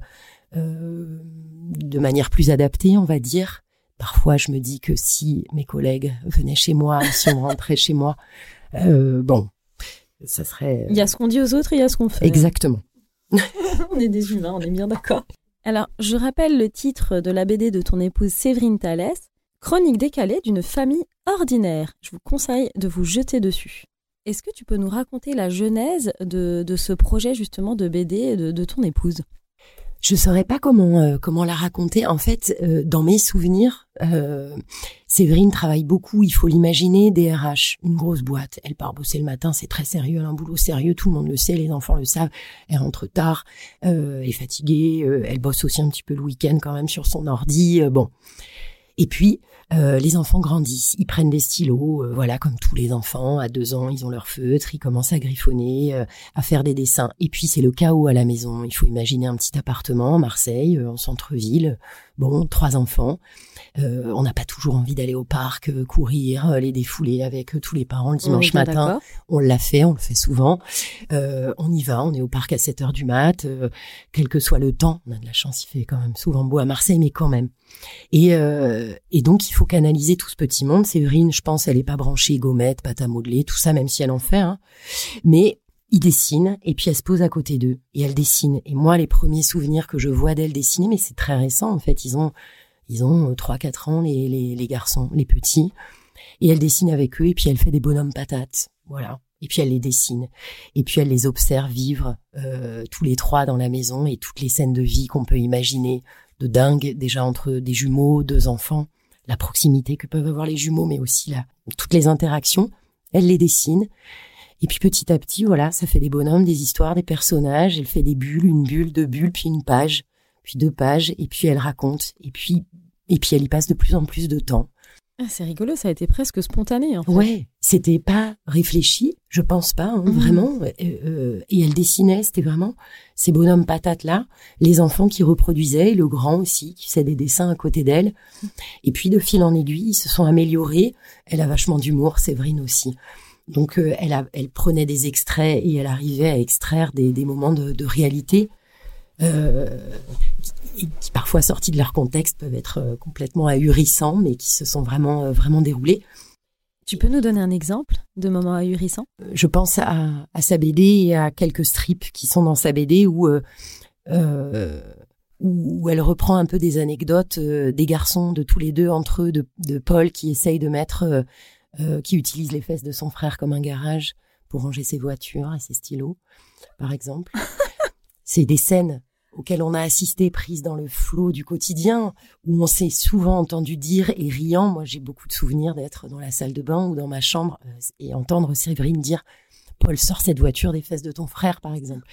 Speaker 2: euh, de manière plus adaptée, on va dire. Parfois, je me dis que si mes collègues venaient chez moi, si on rentrait chez moi, bon, ça serait.
Speaker 1: Il y a ce qu'on dit aux autres et il y a ce qu'on fait.
Speaker 2: Exactement.
Speaker 1: on est des humains, on est bien d'accord. Alors, je rappelle le titre de la BD de ton épouse Séverine Thalès, Chronique décalée d'une famille ordinaire. Je vous conseille de vous jeter dessus. Est-ce que tu peux nous raconter la genèse de, ce projet justement de BD de, ton épouse?
Speaker 2: Je saurais pas comment euh, comment la raconter. En fait, euh, dans mes souvenirs, euh, Séverine travaille beaucoup. Il faut l'imaginer, DRH, une grosse boîte. Elle part bosser le matin, c'est très sérieux, un boulot sérieux. Tout le monde le sait, les enfants le savent. Elle rentre tard, elle est fatiguée. elle bosse aussi un petit peu le week-end quand même sur son ordi. bon, et puis euh, les enfants grandissent, ils prennent des stylos, euh, voilà, comme tous les enfants. À deux ans, ils ont leur feutre, ils commencent à griffonner, euh, à faire des dessins. Et puis c'est le chaos à la maison. Il faut imaginer un petit appartement Marseille, en centre-ville. Bon, trois enfants. Euh, on n'a pas toujours envie d'aller au parc, euh, courir, euh, les défouler avec tous les parents le dimanche matin. On l'a fait, on le fait souvent. on y va, on est au parc à 7 heures du mat, quel que soit le temps. On a de la chance, il fait quand même souvent beau à Marseille, mais quand même. Et, et donc, il faut canaliser tout ce petit monde. Séverine, je pense, elle est pas branchée gommette, pâte à modeler, tout ça, même si elle en fait. Hein. Mais il dessine et puis elle se pose à côté d'eux et elle dessine. Et moi, les premiers souvenirs que je vois d'elle dessiner, mais c'est très récent en fait. Ils ont ils ont 3-4 ans, les, les, les, garçons, les petits. Et elle dessine avec eux, et puis elle fait des bonhommes patates. Voilà. Et puis elle les dessine. Et puis elle les observe vivre euh, tous les trois dans la maison et toutes les scènes de vie qu'on peut imaginer, de dingue, déjà entre des jumeaux, deux enfants, la proximité que peuvent avoir les jumeaux, mais aussi là, toutes les interactions. Elle les dessine. Et puis petit à petit, voilà, ça fait des bonhommes, des histoires, des personnages. Elle fait des bulles, une bulle, deux bulles, puis une page, puis deux pages, et puis elle raconte. Et puis et puis elle y passe de plus en plus de temps.
Speaker 1: Ah, c'est rigolo, ça a été presque spontané. En fait.
Speaker 2: Ouais, c'était pas réfléchi, je pense pas, hein, mhm. vraiment. Euh, euh, et elle dessinait, c'était vraiment ces bonhommes patates là, les enfants qui reproduisaient, le grand aussi qui faisait des dessins à côté d'elle. Et puis de fil en aiguille, ils se sont améliorés. Elle a vachement d'humour, Séverine aussi. Donc euh, elle, a, elle prenait des extraits et elle arrivait à extraire des, des moments de, de réalité euh, qui, parfois sortis de leur contexte peuvent être euh, complètement ahurissants, mais qui se sont vraiment euh, vraiment déroulés.
Speaker 1: Tu peux nous donner un exemple de moment ahurissant
Speaker 2: Je pense à, à, sa BD et à quelques strips qui sont dans sa BD où euh, où, elle reprend un peu des anecdotes des garçons de tous les deux entre eux, de, de Paul qui essaye de mettre, qui utilise les fesses de son frère comme un garage pour ranger ses voitures et ses stylos, par exemple. C'est des scènes auxquelles on a assisté prises dans le flot du quotidien, où on s'est souvent entendu dire et riant. Moi, j'ai beaucoup de souvenirs d'être dans la salle de bain ou dans ma chambre euh, et entendre Séverine dire Paul, sors cette voiture des fesses de ton frère, par exemple.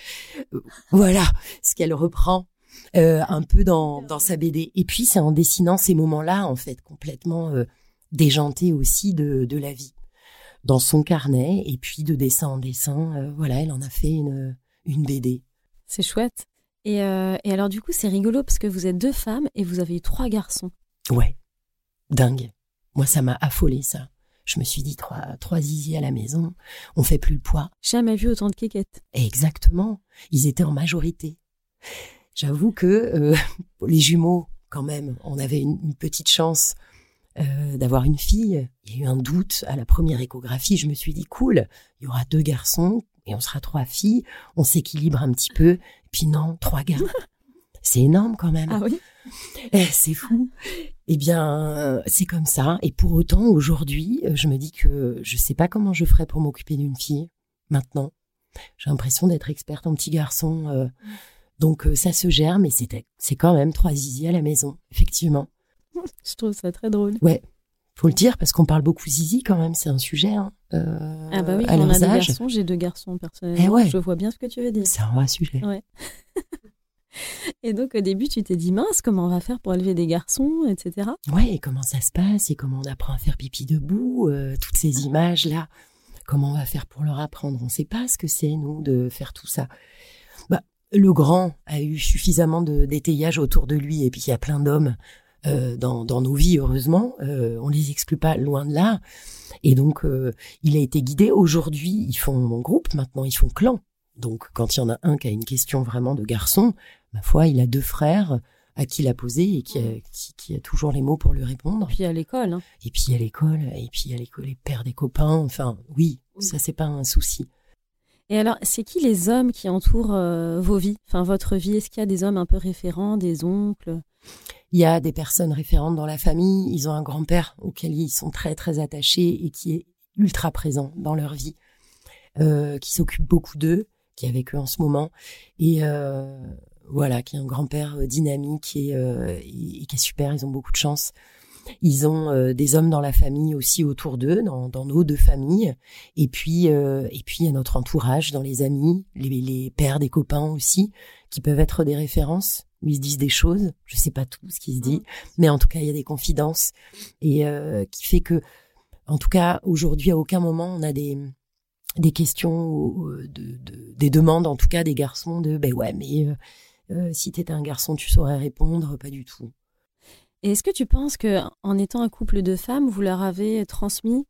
Speaker 2: Euh, voilà ce qu'elle reprend euh, un peu dans, dans sa BD. Et puis, c'est en dessinant ces moments-là, en fait, complètement déjantés aussi de, de la vie, dans son carnet, et puis de dessin en dessin. voilà, elle en a fait une, une BD.
Speaker 1: C'est chouette. Euh, et, alors, du coup, c'est rigolo parce que vous êtes deux femmes et vous avez eu trois garçons.
Speaker 2: Ouais. Dingue. Moi, ça m'a affolé, ça. Je me suis dit, trois, trois zizi à la maison, on fait plus le poids.
Speaker 1: Jamais vu autant de kékettes.
Speaker 2: Exactement. Ils étaient en majorité. J'avoue que euh, les jumeaux, quand même, on avait une, petite chance euh, d'avoir une fille. Il y a eu un doute à la première échographie. Je me suis dit, cool, il y aura deux garçons et on sera trois filles. On s'équilibre un petit peu puis non, trois gars. C'est énorme quand même.
Speaker 1: Ah oui.
Speaker 2: Eh, c'est fou. Eh bien, c'est comme ça. Et pour autant, aujourd'hui, je me dis que je sais pas comment je ferais pour m'occuper d'une fille maintenant. J'ai l'impression d'être experte en petit garçon. Euh. donc euh, ça se gère, mais c'est quand même trois zizi à la maison, effectivement.
Speaker 1: Je trouve ça très drôle.
Speaker 2: Ouais, Faut le dire parce qu'on parle beaucoup zizi quand même, c'est un sujet. Hein,
Speaker 1: euh, ah bah oui, on a des garçons, j'ai deux garçons personnellement. Eh je vois bien ce que tu veux dire.
Speaker 2: C'est un vrai sujet.
Speaker 1: Ouais. et donc au début, tu t'es dit mince, comment on va faire pour élever des garçons, etc.
Speaker 2: Ouais, et comment ça se passe et comment on apprend à faire pipi debout, euh, toutes ces images là. Comment on va faire pour leur apprendre? On ne sait pas ce que c'est nous de faire tout ça. Bah, le grand a eu suffisamment de d'étayage autour de lui et puis il y a plein d'hommes dans, dans, nos vies, heureusement. Euh, on les exclut pas loin de là. Et donc, euh, il a été guidé. Aujourd'hui, ils font mon groupe. Maintenant, ils font clan. Donc, quand il y en a un qui a une question vraiment de garçon, ma foi, il a deux frères à qui il a posé et qui a, qui, a toujours les mots pour lui répondre.
Speaker 1: Et puis à l'école. Hein.
Speaker 2: Et puis à l'école. Et puis à l'école, les pères des copains. Enfin, oui, ça, c'est pas un souci.
Speaker 1: Et alors, c'est qui les hommes qui entourent vos vies, enfin votre vie Est-ce qu'il y a des hommes un peu référents, des oncles?
Speaker 2: Il y a des personnes référentes dans la famille. Ils ont un grand-père auquel ils sont très très attachés et qui est ultra présent dans leur vie, euh, qui s'occupe beaucoup d'eux, qui est avec eux en ce moment et euh, voilà, qui est un grand-père euh, dynamique et, et, qui est super. Ils ont beaucoup de chance. Ils ont des hommes dans la famille aussi autour d'eux, dans, dans, nos deux familles. Et puis, et puis il y a notre entourage, dans les amis, les, les pères des copains aussi, qui peuvent être des références où ils se disent des choses. Je sais pas tout ce qui se dit, mais en tout cas, il y a des confidences et euh, qui fait que, en tout cas, aujourd'hui, à aucun moment, on a des des questions, de, de, des demandes, en tout cas, des garçons de, ben ouais, mais euh, euh, si t'étais un garçon, tu saurais répondre, pas du tout.
Speaker 1: Et est-ce que tu penses que, en étant un couple de femmes, vous leur avez transmis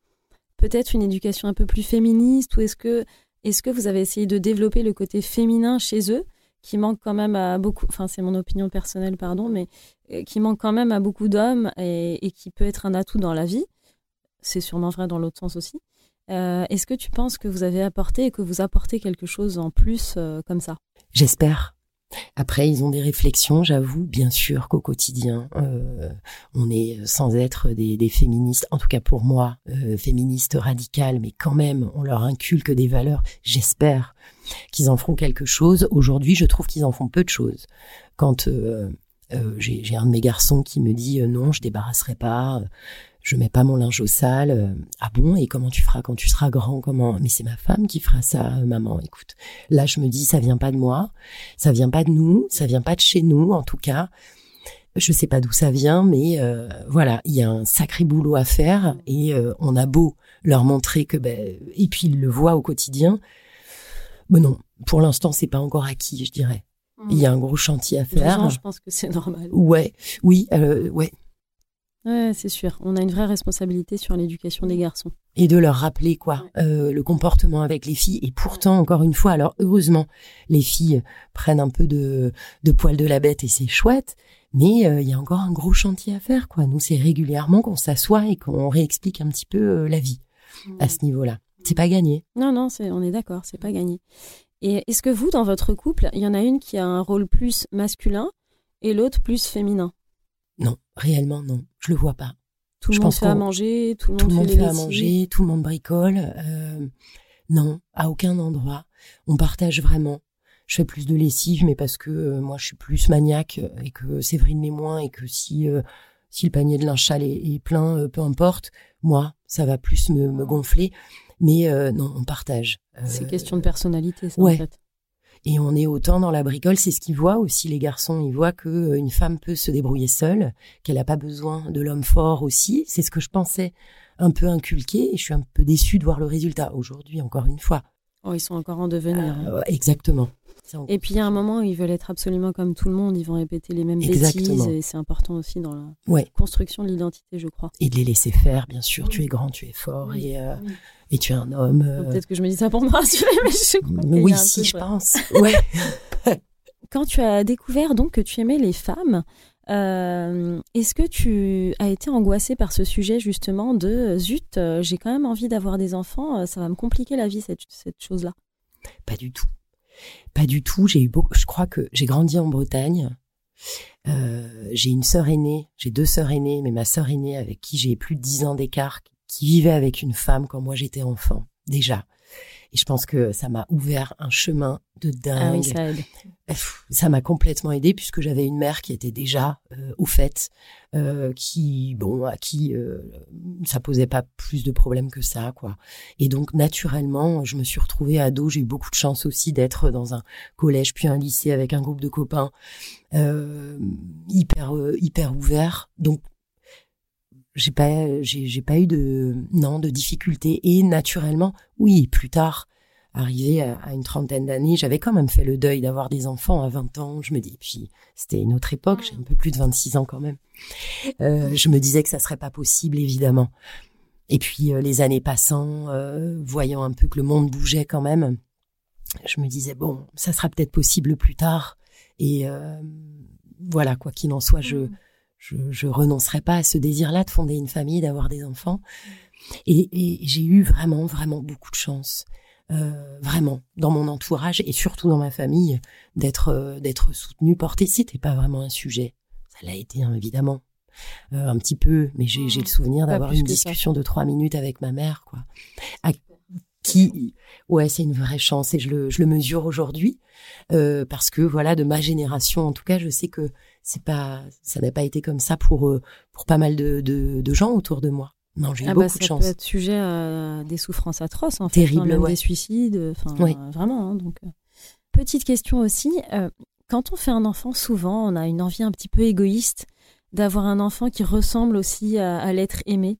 Speaker 1: peut-être une éducation un peu plus féministe, ou est-ce que est-ce que vous avez essayé de développer le côté féminin chez eux qui manque quand même à beaucoup, enfin c'est mon opinion personnelle, pardon, mais euh, qui manque quand même à beaucoup d'hommes et, qui peut être un atout dans la vie. C'est sûrement vrai dans l'autre sens aussi. Euh, est-ce que tu penses que vous avez apporté et que vous apportez quelque chose en plus euh, comme ça?
Speaker 2: J'espère. Après, ils ont des réflexions, j'avoue, bien sûr qu'au quotidien, on est sans être des, féministes, en tout cas pour moi, féministes radicales, mais quand même, on leur inculque des valeurs. J'espère qu'ils en feront quelque chose. Aujourd'hui, je trouve qu'ils en font peu de choses. Quand euh, euh j'ai un de mes garçons qui me dit non, je débarrasserai pas, je mets pas mon linge au sale. Euh, ah bon? Et comment tu feras quand tu seras grand? Comment? Mais c'est ma femme qui fera ça, euh, maman. Écoute, là je me dis ça vient pas de moi, ça vient pas de nous, ça vient pas de chez nous en tout cas. Je sais pas d'où ça vient, mais euh, voilà, il y a un sacré boulot à faire et on a beau leur montrer que ben et puis ils le voient au quotidien. Mais non, pour l'instant c'est pas encore acquis, je dirais. Il y a un gros chantier à faire.
Speaker 1: je pense que c'est normal.
Speaker 2: Ouais, oui, ouais.
Speaker 1: Ouais, c'est sûr. On a une vraie responsabilité sur l'éducation des garçons.
Speaker 2: Et de leur rappeler quoi, euh, le comportement avec les filles. Et pourtant, encore une fois, alors heureusement, les filles prennent un peu de, de poil de la bête et c'est chouette. Mais euh, il y a encore un gros chantier à faire, quoi. Nous, c'est régulièrement qu'on s'assoit et qu'on réexplique un petit peu euh, la vie à ce niveau-là. C'est pas gagné.
Speaker 1: Non, non, on est d'accord, c'est pas gagné. Et est-ce que vous, dans votre couple, il y en a une qui a un rôle plus masculin et l'autre plus féminin?
Speaker 2: Non, réellement non, je le vois pas.
Speaker 1: Tout le monde fait à manger, tout le monde, fait, à manger,
Speaker 2: tout le monde bricole. Euh, non, à aucun endroit. On partage vraiment. Je fais plus de lessive, mais parce que euh, moi je suis plus maniaque et que Séverine l'est moins et que si euh, si le panier de linge est, plein, peu importe, moi ça va plus me, me gonfler. Mais non, on partage.
Speaker 1: C'est question de personnalité, ça en fait.
Speaker 2: Et on est autant dans la bricole, c'est ce qu'ils voient aussi les garçons. Ils voient que euh, une femme peut se débrouiller seule, qu'elle n'a pas besoin de l'homme fort aussi. C'est ce que je pensais un peu inculquer et je suis un peu déçue de voir le résultat aujourd'hui encore une fois.
Speaker 1: Oh, ils sont encore en devenir. Hein.
Speaker 2: Euh, exactement.
Speaker 1: Et puis il y a un moment où ils veulent être absolument comme tout le monde, ils vont répéter les mêmes bêtises et c'est important aussi dans la construction de l'identité, je crois.
Speaker 2: Et de les laisser faire, bien sûr. Tu es grand, tu es fort et, euh, et tu es un homme.
Speaker 1: Euh. Peut-être que je me dis ça pour me rassurer, mais je crois
Speaker 2: Oui, si, je pense. Ouais.
Speaker 1: Quand tu as découvert donc que tu aimais les femmes, euh, Est-ce que tu as été angoissée par ce sujet justement de zut, j'ai quand même envie d'avoir des enfants, ça va me compliquer la vie cette, cette chose-là?
Speaker 2: Pas du tout. Pas du tout. J'ai eu beaucoup. Je crois que j'ai grandi en Bretagne. Euh, j'ai une sœur aînée. J'ai deux sœurs aînées, mais ma sœur aînée avec qui j'ai plus de dix ans d'écart, qui vivait avec une femme quand moi j'étais enfant déjà. Et je pense que ça m'a ouvert un chemin de dingue.
Speaker 1: Ah oui, ça aide.
Speaker 2: Ça m'a complètement aidé puisque j'avais une mère qui était déjà euh, au fait, euh, qui bon à qui euh, ça posait pas plus de problèmes que ça quoi. Et donc naturellement, je me suis retrouvée ado. J'ai eu beaucoup de chance aussi d'être dans un collège puis un lycée avec un groupe de copains euh, hyper hyper ouvert. Donc j'ai pas j'ai pas eu de non de difficultés et naturellement oui plus tard arrivé à, une trentaine d'années, j'avais quand même fait le deuil d'avoir des enfants à 20 ans. Je me dis, puis c'était une autre époque, j'ai un peu plus de 26 ans quand même. Euh, je me disais que ça serait pas possible, évidemment. Et puis euh, les années passant, euh, voyant un peu que le monde bougeait quand même, je me disais bon, ça sera peut-être possible plus tard. Et voilà, quoi qu'il en soit, je, je je renoncerai pas à ce désir-là de fonder une famille, d'avoir des enfants. Et, et j'ai eu vraiment, vraiment beaucoup de chance. Euh, vraiment dans mon entourage et surtout dans ma famille d'être euh, d'être soutenu porté c'était pas vraiment un sujet. Ça l'a été hein, évidemment. Euh, un petit peu mais j'ai le souvenir d'avoir une discussion de trois minutes avec ma mère quoi. À qui ouais c'est une vraie chance et je le je le mesure aujourd'hui parce que voilà de ma génération en tout cas je sais que c'est pas ça n'a pas été comme ça pour pour pas mal de, de, de gens autour de moi non, j'ai eu ah bah, beaucoup de chance.
Speaker 1: Ça peut être sujet à des souffrances atroces, en fait. Terrible, hein, des suicides, enfin, vraiment. Hein, donc, euh. petite question aussi. Euh, quand on fait un enfant, souvent, on a une envie un petit peu égoïste d'avoir un enfant qui ressemble aussi à, l'être aimé.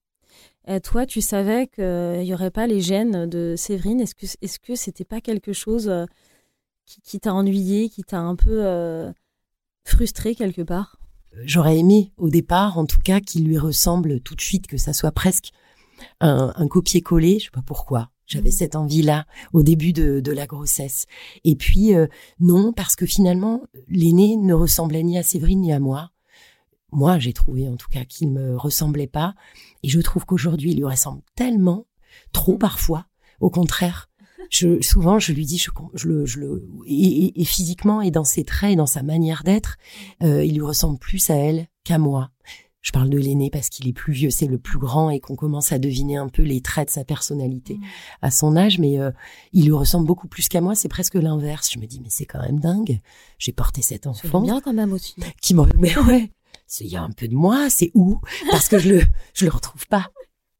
Speaker 1: Euh, toi, tu savais qu'il n'y aurait pas les gènes de Séverine. Est-ce que est-ce que c'était pas quelque chose qui, qui t'a ennuyé, qui t'a un peu frustré quelque part?
Speaker 2: J'aurais aimé au départ, en tout cas, qu'il lui ressemble tout de suite, que ça soit presque un, un copier-coller. Je sais pas pourquoi. J'avais mm. cette envie-là au début de, de, la grossesse. Et puis euh, non, parce que finalement, l'aîné ne ressemblait ni à Séverine ni à moi. Moi, j'ai trouvé en tout cas qu'il me ressemblait pas. Et je trouve qu'aujourd'hui, il lui ressemble tellement, trop mm. parfois. Au contraire, je, souvent, je lui dis, je, je le, je le, et, et, physiquement et dans ses traits et dans sa manière d'être, euh, il lui ressemble plus à elle qu'à moi. Je parle de l'aîné parce qu'il est plus vieux, c'est le plus grand et qu'on commence à deviner un peu les traits de sa personnalité mmh. à son âge, mais euh, il lui ressemble beaucoup plus qu'à moi. C'est presque l'inverse. Je me dis mais c'est quand même dingue. J'ai porté cet enfant.
Speaker 1: bien quand même aussi.
Speaker 2: Qui me, mais ouais, il y a un peu de moi. C'est où? Parce que je le, je le retrouve pas.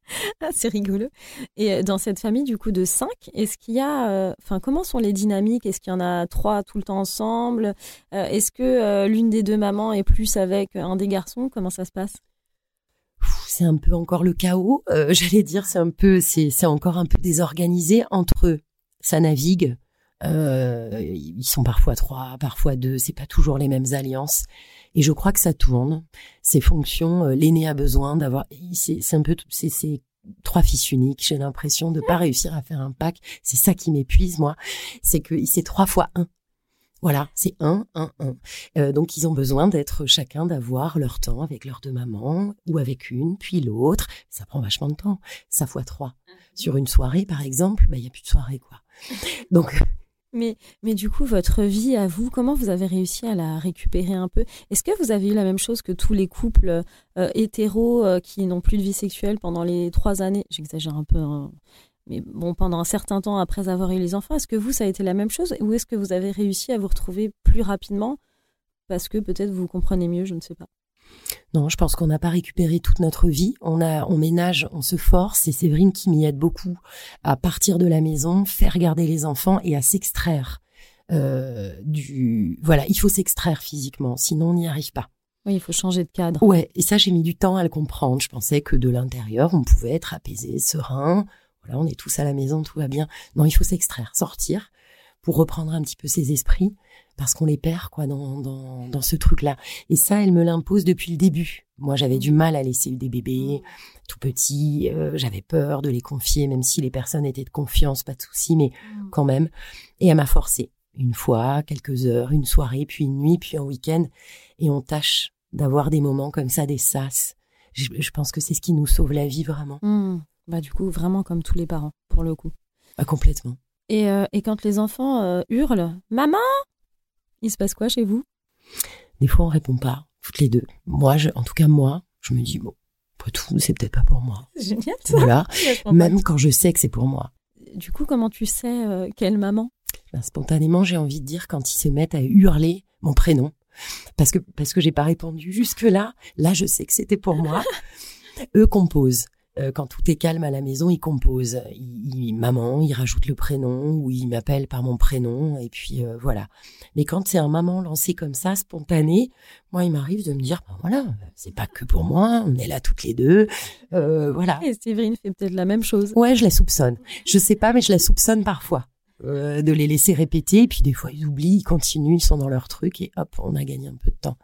Speaker 1: Ah, c'est rigolo. Et euh, dans cette famille, du coup, de cinq, est-ce qu'il y a, euh, enfin, comment sont les dynamiques? Est-ce qu'il y en a trois tout le temps ensemble? Euh, Est-ce que l'une des deux mamans est plus avec un des garçons? Comment ça se passe?
Speaker 2: C'est un peu encore le chaos. J'allais dire, c'est un peu, c'est encore un peu désorganisé entre eux. Ça navigue. ils sont parfois trois, parfois deux. C'est pas toujours les mêmes alliances. Et je crois que ça tourne. Ces fonctions, euh, l'aîné a besoin d'avoir. C'est un peu, c'est trois fils uniques. J'ai l'impression de pas réussir à faire un pack. C'est ça qui m'épuise moi. C'est que c'est trois fois un. Voilà, c'est un, un, un. Euh, donc ils ont besoin d'être chacun d'avoir leur temps avec leurs deux mamans ou avec une, puis l'autre. Ça prend vachement de temps. Ça fois trois. Mhm. Sur une soirée, par exemple, bah, il y a plus de soirée, quoi. Donc
Speaker 1: mais, mais du coup, votre vie à vous, comment vous avez réussi à la récupérer un peu? Est-ce que vous avez eu la même chose que tous les couples euh, hétéros euh, qui n'ont plus de vie sexuelle pendant les trois années? J'exagère un peu, hein. mais bon, pendant un certain temps après avoir eu les enfants, est-ce que vous, ça a été la même chose? Ou est-ce que vous avez réussi à vous retrouver plus rapidement? Parce que peut-être vous comprenez mieux, je ne sais pas
Speaker 2: non, je pense qu'on n'a pas récupéré toute notre vie. On a, on ménage, on se force. Et Séverine qui m'y aide beaucoup à partir de la maison, faire garder les enfants et à s'extraire euh, du. Voilà, il faut s'extraire physiquement, sinon on n'y arrive pas.
Speaker 1: Oui, il faut changer de cadre.
Speaker 2: Ouais, et ça j'ai mis du temps à le comprendre. Je pensais que de l'intérieur on pouvait être apaisé, serein. Voilà, on est tous à la maison, tout va bien. Non, il faut s'extraire, sortir pour reprendre un petit peu ses esprits parce qu'on les perd quoi dans, dans, dans ce truc-là. Et ça, elle me l'impose depuis le début. Moi, j'avais du mal à laisser des bébés tout petits. Euh, j'avais peur de les confier, même si les personnes étaient de confiance, pas de souci, mais mm. quand même. Et elle m'a forcé une fois, quelques heures, une soirée, puis une nuit, puis un week-end. Et on tâche d'avoir des moments comme ça, des sas. Je, pense que c'est ce qui nous sauve la vie vraiment.
Speaker 1: Bah du coup, vraiment comme tous les parents, pour le coup.
Speaker 2: Ah, complètement.
Speaker 1: Et, euh, et quand les enfants euh, hurlent, maman, il se passe quoi chez vous?
Speaker 2: Des fois, on répond pas, toutes les deux. Moi, je, en tout cas, moi, je me dis, bon, pas tout, c'est peut-être pas pour moi.
Speaker 1: Génial, ça.
Speaker 2: Voilà. Même quand je sais que c'est pour moi.
Speaker 1: Du coup, comment tu sais euh, quelle maman?
Speaker 2: Là, spontanément, j'ai envie de dire quand ils se mettent à hurler mon prénom, parce que parce que j'ai pas répondu jusque là. Là, je sais que c'était pour moi. Eux composent. Euh, quand tout est calme à la maison, ils composent. Ils, maman, ils rajoutent le prénom ou ils m'appellent par mon prénom et puis euh, voilà. Mais quand c'est un maman lancé comme ça, spontané, moi, il m'arrive de me dire, ben voilà, c'est pas que pour moi, on est là toutes les deux, euh, voilà.
Speaker 1: Et Séverine fait peut-être la même chose.
Speaker 2: Ouais, je la soupçonne. Je sais pas, mais je la soupçonne parfois. Euh, de les laisser répéter, et puis des fois ils oublient, ils continuent, ils sont dans leur truc, et hop, on a gagné un peu de temps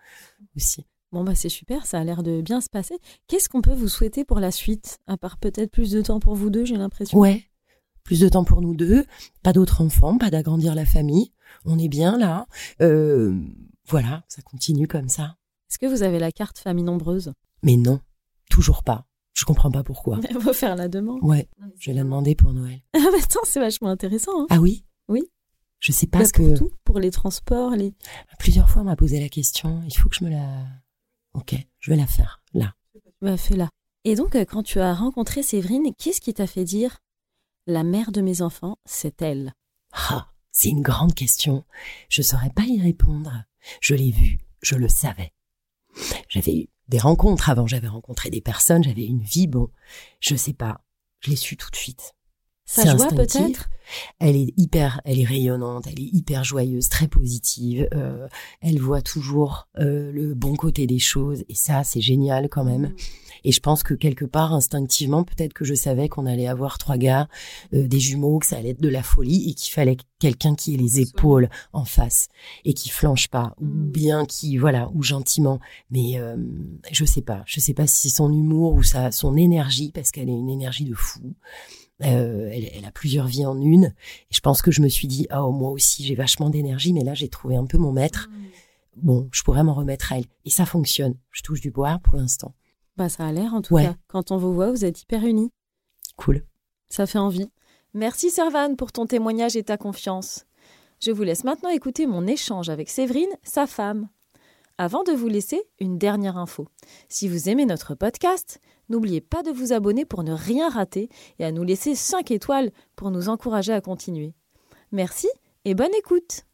Speaker 2: aussi.
Speaker 1: Bon bah c'est super, ça a l'air de bien se passer. Qu'est-ce qu'on peut vous souhaiter pour la suite, à part peut-être plus de temps pour vous deux, j'ai l'impression?
Speaker 2: Ouais, plus de temps pour nous deux, pas d'autres enfants, pas d'agrandir la famille. On est bien là. Euh, voilà, ça continue comme ça.
Speaker 1: Est-ce que vous avez la carte famille nombreuse?
Speaker 2: Mais non, toujours pas. Je comprends pas pourquoi.
Speaker 1: Il faut faire la demande.
Speaker 2: Ouais, je vais la demander pour Noël.
Speaker 1: Ah bah attends, c'est vachement intéressant. Hein.
Speaker 2: Ah oui?
Speaker 1: Oui.
Speaker 2: Je sais pas
Speaker 1: Bah,
Speaker 2: ce
Speaker 1: pour
Speaker 2: que...
Speaker 1: tout, pour les transports, les.
Speaker 2: Plusieurs fois, on m'a posé la question. Il faut que je me la... Ok, je vais la faire, là.
Speaker 1: Bah fais-la. Et donc euh, quand tu as rencontré Séverine, qu'est-ce qui t'a fait dire la mère de mes enfants, c'est elle?
Speaker 2: Ah, c'est une grande question. Je saurais pas y répondre. Je l'ai vu, je le savais. J'avais eu des rencontres avant, j'avais rencontré des personnes, j'avais une vie, bon, je sais pas. Je l'ai su tout de suite.
Speaker 1: Sa joie peut-être?
Speaker 2: Elle est hyper, elle est rayonnante, elle est hyper joyeuse, très positive. euh, elle voit toujours euh, le bon côté des choses et ça, c'est génial quand même. Et je pense que quelque part, instinctivement, peut-être que je savais qu'on allait avoir trois gars, euh, des jumeaux, que ça allait être de la folie et qu'il fallait quelqu'un qui ait les épaules en face et qui flanche pas, ou
Speaker 1: Mm.
Speaker 2: bien qui, voilà, ou gentiment. Mais euh, je sais pas, je sais pas si son humour ou sa, son énergie, parce qu'elle est une énergie de fou. Euh, elle, elle a plusieurs vies en une. Et je pense que je me suis dit, oh, moi aussi, j'ai vachement d'énergie, mais là, j'ai trouvé un peu mon maître. Bon, je pourrais m'en remettre à elle. Et ça fonctionne. Je touche du bois pour l'instant.
Speaker 1: Bah ça a l'air en tout
Speaker 2: Ouais.
Speaker 1: cas. Quand on vous voit, vous êtes hyper unis.
Speaker 2: Cool.
Speaker 1: Ça fait envie. Merci Servane pour ton témoignage et ta confiance. Je vous laisse maintenant écouter mon échange avec Séverine, sa femme. Avant de vous laisser, une dernière info. Si vous aimez notre podcast, n'oubliez pas de vous abonner pour ne rien rater et à nous laisser 5 étoiles pour nous encourager à continuer. Merci et bonne écoute